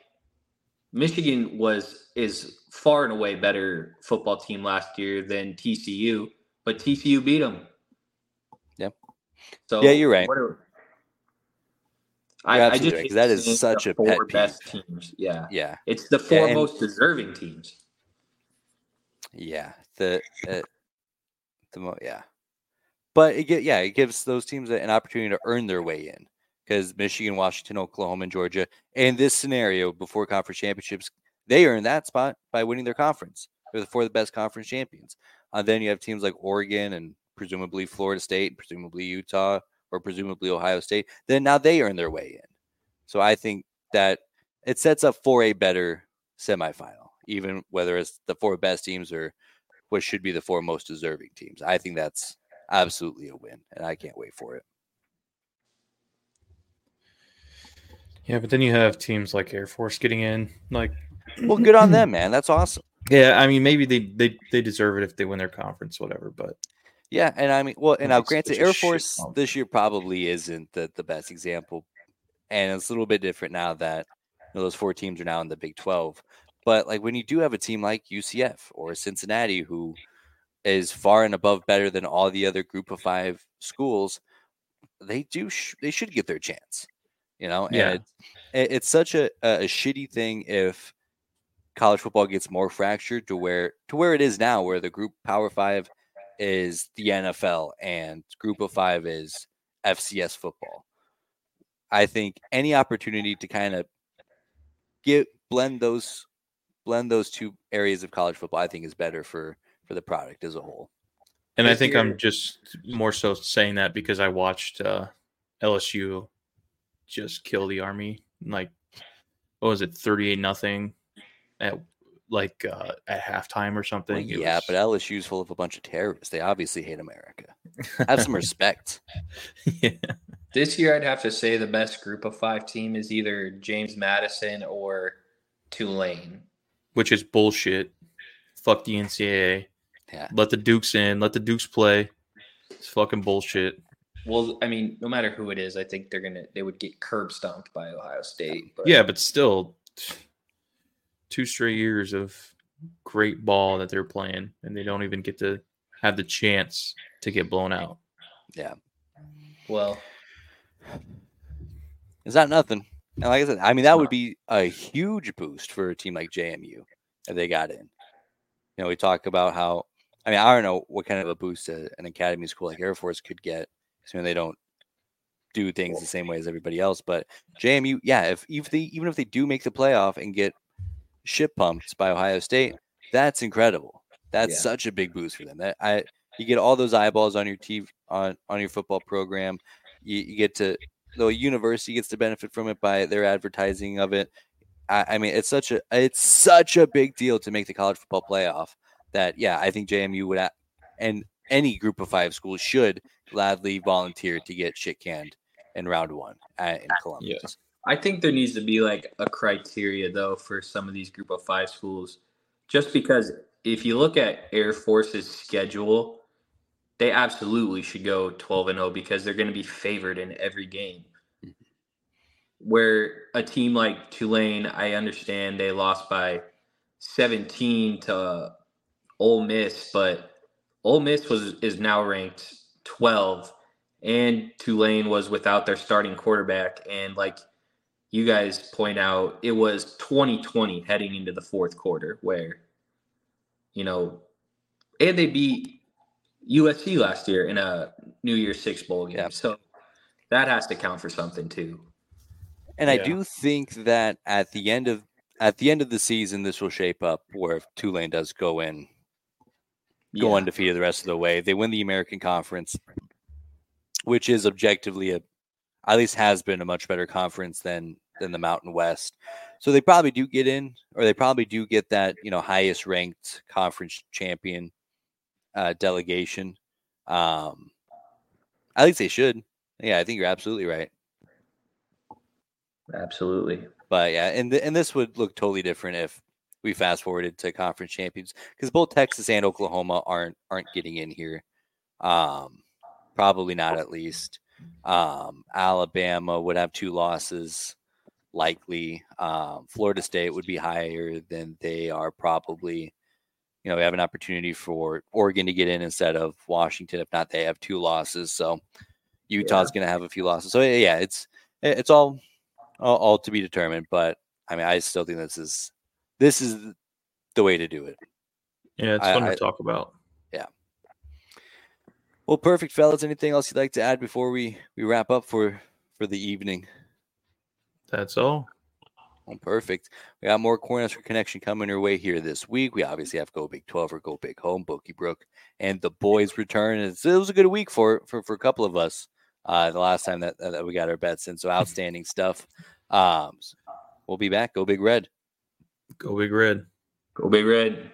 Michigan was is far and away better football team last year than TCU, but TCU beat them. So Yeah, you're right. are- You're I, just right, that is such a four pet peeve. best teams. Yeah, Yeah, it's the four and- most deserving teams. yeah. The uh, the mo- yeah, but it get yeah it gives those teams an opportunity to earn their way in because Michigan, Washington, Oklahoma, and Georgia in this scenario before conference championships they earn that spot by winning their conference. They're the four of the best conference champions. Uh, then you have teams like Oregon and presumably Florida State, presumably Utah, or presumably Ohio State. Then now they earn their way in. So I think that it sets up for a better semifinal, even whether it's the four best teams or what should be the four most deserving teams. I think that's absolutely a win, and I can't wait for it. Yeah, but then you have teams like Air Force getting in. Like, Well, good on them, man. That's awesome. yeah, I mean, maybe they they they deserve it if they win their conference, whatever. But Yeah, and I mean, well, and now uh, It's granted, Air Force this year probably isn't the, the best example and it's a little bit different now that you know, those four teams are now in the Big Twelve. But like when you do have a team like UCF or Cincinnati who is far and above better than all the other Group of Five schools, they do sh- they should get their chance. You know, and Yeah. it's, it- it's such a, a a shitty thing if college football gets more fractured to where to where it is now, where the Group Power Five is the NFL and Group of Five is FCS football. I think any opportunity to kind of get blend those blend those two areas of college football, I think is better for for the product as a whole. And I think your- I'm just more so saying that because I watched uh, LSU just kill the Army. Like, what was it, thirty-eight nothing at like uh, at halftime or something? Well, yeah, was- but LSU's full of a bunch of terrorists. They obviously hate America. Have some respect. yeah, This year, I'd have to say the best group of five team is either James Madison or Tulane. which is bullshit. Fuck the NCAA. Yeah. Let the Dukes in. Let the Dukes play. It's fucking bullshit. Well, I mean, no matter who it is, I think they're gonna they would get curb stomped by Ohio State. But Yeah, but still, two straight years of great ball that they're playing, and they don't even get to have the chance to get blown out. Yeah. Well, Is that nothing? And like I said, I mean that would be a huge boost for a team like JMU if they got in. You know, we talk about how I mean, I don't know what kind of a boost a, an academy school like Air Force could get. I mean, they don't do things the same way as everybody else. But JMU, yeah, if if they even if they do make the playoff and get shit pumped by Ohio State, that's incredible. That's Yeah. such a big boost for them. That I you get all those eyeballs on your TV on on your football program. You, you get to the university gets to benefit from it by their advertising of it. I, I mean, it's such a it's such a big deal to make the college football playoff that yeah, I think JMU would and any group of five schools should gladly volunteer to get shit canned in round one at, in Columbus. I think there needs to be like a criteria though for some of these group of five schools, just because if you look at Air Force's schedule, they absolutely should go 12 and 0 because they're going to be favored in every game. Mm-hmm. Where a team like Tulane, I understand they lost by 17 to Ole Miss, but Ole Miss was is now ranked 12 and Tulane was without their starting quarterback and like you guys point out it was 2020 heading into the fourth quarter where you know and they beat USC last year in a New Year's Six bowl game. Yeah. So that has to count for something too. And I do think that at the end of at the end of the season, this will shape up where if Tulane does go in, go Yeah. undefeated the rest of the way. They win the American Conference, which is objectively a, at least has been a much better conference than than the Mountain West. So they probably do get in, or they probably do get that you know highest ranked conference champion uh, delegation. Um, at least they should. Yeah, I think you're absolutely right. Absolutely. But yeah, and th- and this would look totally different if we fast forwarded to conference champions because both Texas and Oklahoma aren't aren't getting in here. Um, probably not at least. Um, Alabama would have two losses, likely. Um, Florida State would be higher than they are probably. You know, we have an opportunity for Oregon to get in instead of Washington. If not, they have two losses. So Utah's going to have a few losses. So yeah, it's it's all all, all to be determined. But I mean, I still think this is this is the way to do it. Yeah, it's I- fun I- to talk about. Yeah. Well, perfect, fellas. Anything else you'd like to add before we we wrap up for for the evening? That's all. Well, perfect. We got more Cornhusker Connection coming your way here this week. We obviously have Go Big 12 or Go Big Home, Bookie Brook, and the boys return. It's, it was a good week for for, for a couple of us. Uh, the last time that, that we got our bets in, so outstanding stuff. Um, we'll be back. Go Big Red. Go Big Red. Go Big Red.